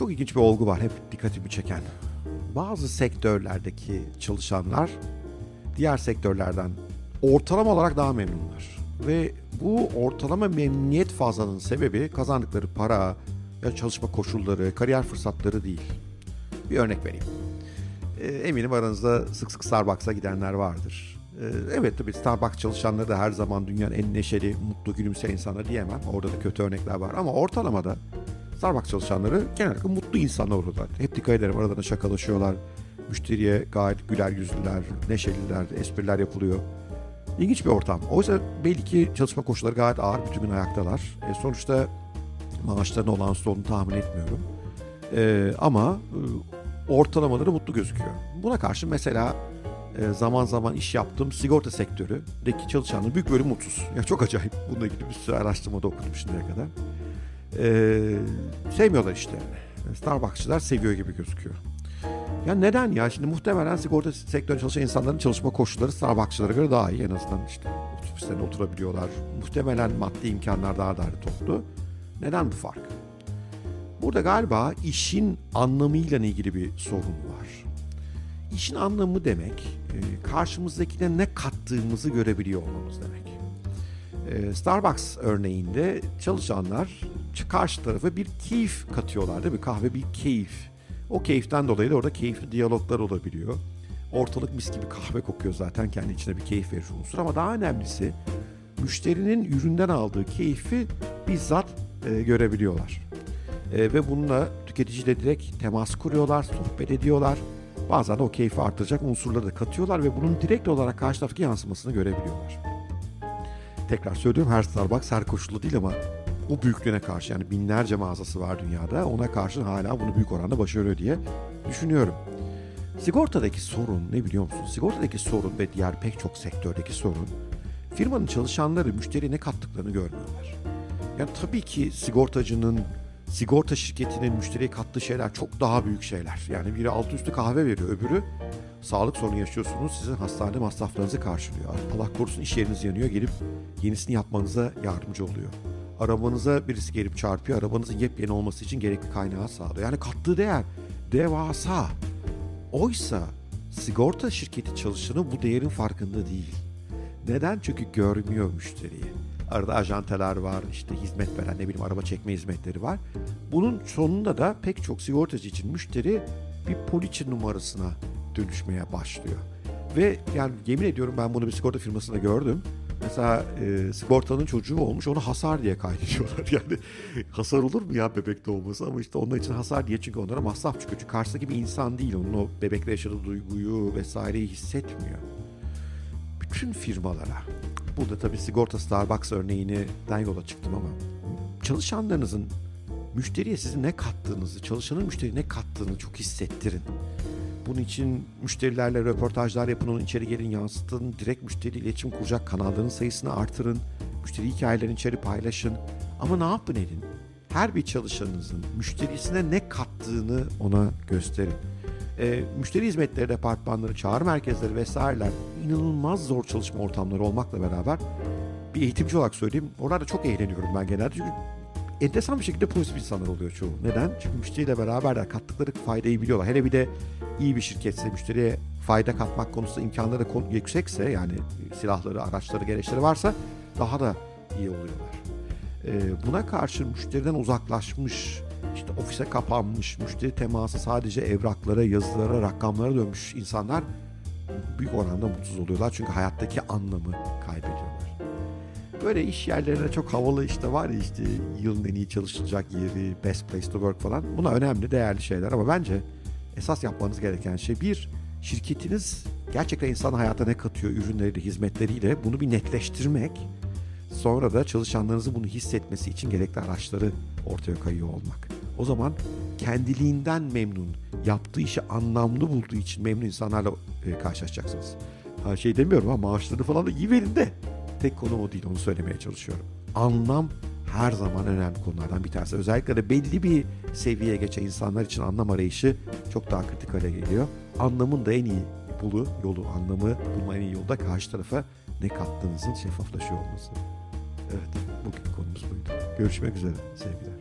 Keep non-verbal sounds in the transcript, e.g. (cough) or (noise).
Çok ilginç bir olgu var hep dikkatimi çeken. Bazı sektörlerdeki çalışanlar diğer sektörlerden ortalama olarak daha memnunlar. Ve bu ortalama memnuniyet fazlalığının sebebi kazandıkları para ya çalışma koşulları, kariyer fırsatları değil. Bir örnek vereyim. Ee, eminim aranızda sık sık Starbucks'a gidenler vardır. Ee, evet tabii Starbucks çalışanları da her zaman dünyanın en neşeli, mutlu, gülümseyen insanlar diyemem. Orada da kötü örnekler var ama ortalamada Starbucks çalışanları genellikle mutlu insanlar olurlar. Hep dikkat ederim aralarında şakalaşıyorlar. Müşteriye gayet güler yüzlüler, neşeliler, espriler yapılıyor. İlginç bir ortam. Oysa belli ki çalışma koşulları gayet ağır, bütün gün ayaktalar. E, sonuçta maaşlarının olan olduğunu tahmin etmiyorum. E, ama e, ortalamaları mutlu gözüküyor. Buna karşı mesela e, zaman zaman iş yaptığım sigorta sektöründeki çalışanların büyük bölümü mutsuz. Ya çok acayip. Bununla ilgili bir sürü araştırmada okudum şimdiye kadar. E, sevmiyorlar işlerini. Starbucksçılar seviyor gibi gözüküyor. Ya neden ya? Şimdi muhtemelen sigorta sektöründe çalışan insanların çalışma koşulları Starbucks'çılara göre daha iyi. En azından işte ofislerine oturabiliyorlar. Muhtemelen maddi imkanlar daha da toplu. Neden bu fark? Burada galiba işin anlamıyla ilgili bir sorun var. İşin anlamı demek e, karşımızdakine ne kattığımızı görebiliyor olmamız demek. E, Starbucks örneğinde çalışanlar karşı tarafa bir keyif katıyorlar değil mi? Kahve bir keyif. O keyiften dolayı da orada keyifli diyaloglar olabiliyor. Ortalık mis gibi kahve kokuyor zaten kendi içine bir keyif verici unsur ama daha önemlisi müşterinin üründen aldığı keyfi bizzat e, görebiliyorlar. E, ve bununla tüketiciyle direkt temas kuruyorlar, sohbet ediyorlar. Bazen de o keyfi artıracak unsurları da katıyorlar ve bunun direkt olarak karşı taraftaki yansımasını görebiliyorlar. Tekrar söylüyorum her Starbucks her koşulda değil ama bu büyüklüğüne karşı yani binlerce mağazası var dünyada ona karşı hala bunu büyük oranda başarıyor diye düşünüyorum. Sigortadaki sorun ne biliyor musun? Sigortadaki sorun ve diğer pek çok sektördeki sorun firmanın çalışanları müşteriye ne kattıklarını görmüyorlar. Yani tabii ki sigortacının sigorta şirketinin müşteriye kattığı şeyler çok daha büyük şeyler. Yani biri altı üstü kahve veriyor, öbürü sağlık sorunu yaşıyorsunuz, sizin hastane masraflarınızı karşılıyor. Allah korusun iş yeriniz yanıyor, gelip yenisini yapmanıza yardımcı oluyor. Arabanıza birisi gelip çarpıyor, arabanızın yepyeni olması için gerekli kaynağı sağlıyor. Yani kattığı değer devasa. Oysa sigorta şirketi çalışanı bu değerin farkında değil. Neden? Çünkü görmüyor müşteriyi. Arada ajanteler var, işte hizmet veren ne bileyim araba çekme hizmetleri var. Bunun sonunda da pek çok sigortacı için müşteri bir poliçe numarasına dönüşmeye başlıyor. Ve yani yemin ediyorum ben bunu bir sigorta firmasında gördüm. Mesela e, sigortanın çocuğu olmuş onu hasar diye kaydediyorlar. (laughs) Yani hasar olur mu ya bebekte olması ama işte onlar için hasar diye çünkü onlara masraf çıkıyor. Çünkü karşısındaki bir insan değil. Onun o bebekle yaşadığı duyguyu vesaireyi hissetmiyor. Bütün firmalara burada tabii sigorta Starbucks örneğinden yola çıktım ama çalışanlarınızın müşteriye sizin ne kattığınızı, çalışanın müşteriye ne kattığını çok hissettirin. Bunun için müşterilerle röportajlar yapın, onu içeri gelin yansıtın, direkt müşteri iletişim kuracak kanalların sayısını artırın, müşteri hikayelerini içeri paylaşın. Ama ne yapın edin? Her bir çalışanınızın müşterisine ne kattığını ona gösterin. E, müşteri hizmetleri departmanları, çağrı merkezleri vesaireler inanılmaz zor çalışma ortamları olmakla beraber bir eğitimci olarak söyleyeyim. Oralarda çok eğleniyorum ben genelde. Çünkü enteresan bir şekilde pozitif insanlar oluyor çoğu. Neden? Çünkü müşteriyle beraber de kattıkları faydayı biliyorlar. Hele bir de iyi bir şirketse, müşteriye fayda katmak konusunda imkanları yüksekse yani silahları, araçları, gereçleri varsa daha da iyi oluyorlar. Ee, buna karşı müşteriden uzaklaşmış, işte ofise kapanmış, müşteri teması sadece evraklara, yazılara, rakamlara dönmüş insanlar büyük oranda mutsuz oluyorlar. Çünkü hayattaki anlamı kaybediyorlar. Böyle iş yerlerine çok havalı işte var ya işte yılın en iyi çalışılacak yeri, best place to work falan. Buna önemli, değerli şeyler ama bence esas yapmanız gereken şey bir, şirketiniz gerçekten insan hayata ne katıyor ürünleriyle, hizmetleriyle bunu bir netleştirmek. Sonra da çalışanlarınızın bunu hissetmesi için gerekli araçları ortaya koyuyor olmak. O zaman kendiliğinden memnun, yaptığı işi anlamlı bulduğu için memnun insanlarla e, karşılaşacaksınız. Ha şey demiyorum ama maaşları falan da iyi verin de. Tek konu o değil onu söylemeye çalışıyorum. Anlam her zaman önemli konulardan bir tanesi. Özellikle de belli bir seviyeye geçen insanlar için anlam arayışı çok daha kritik hale geliyor. Anlamın da en iyi bulu, yolu, anlamı bulma en iyi yolda karşı tarafa ne kattığınızın şeffaflaşıyor olması. Evet, bugün konumuz buydu. Görüşmek üzere sevgiler.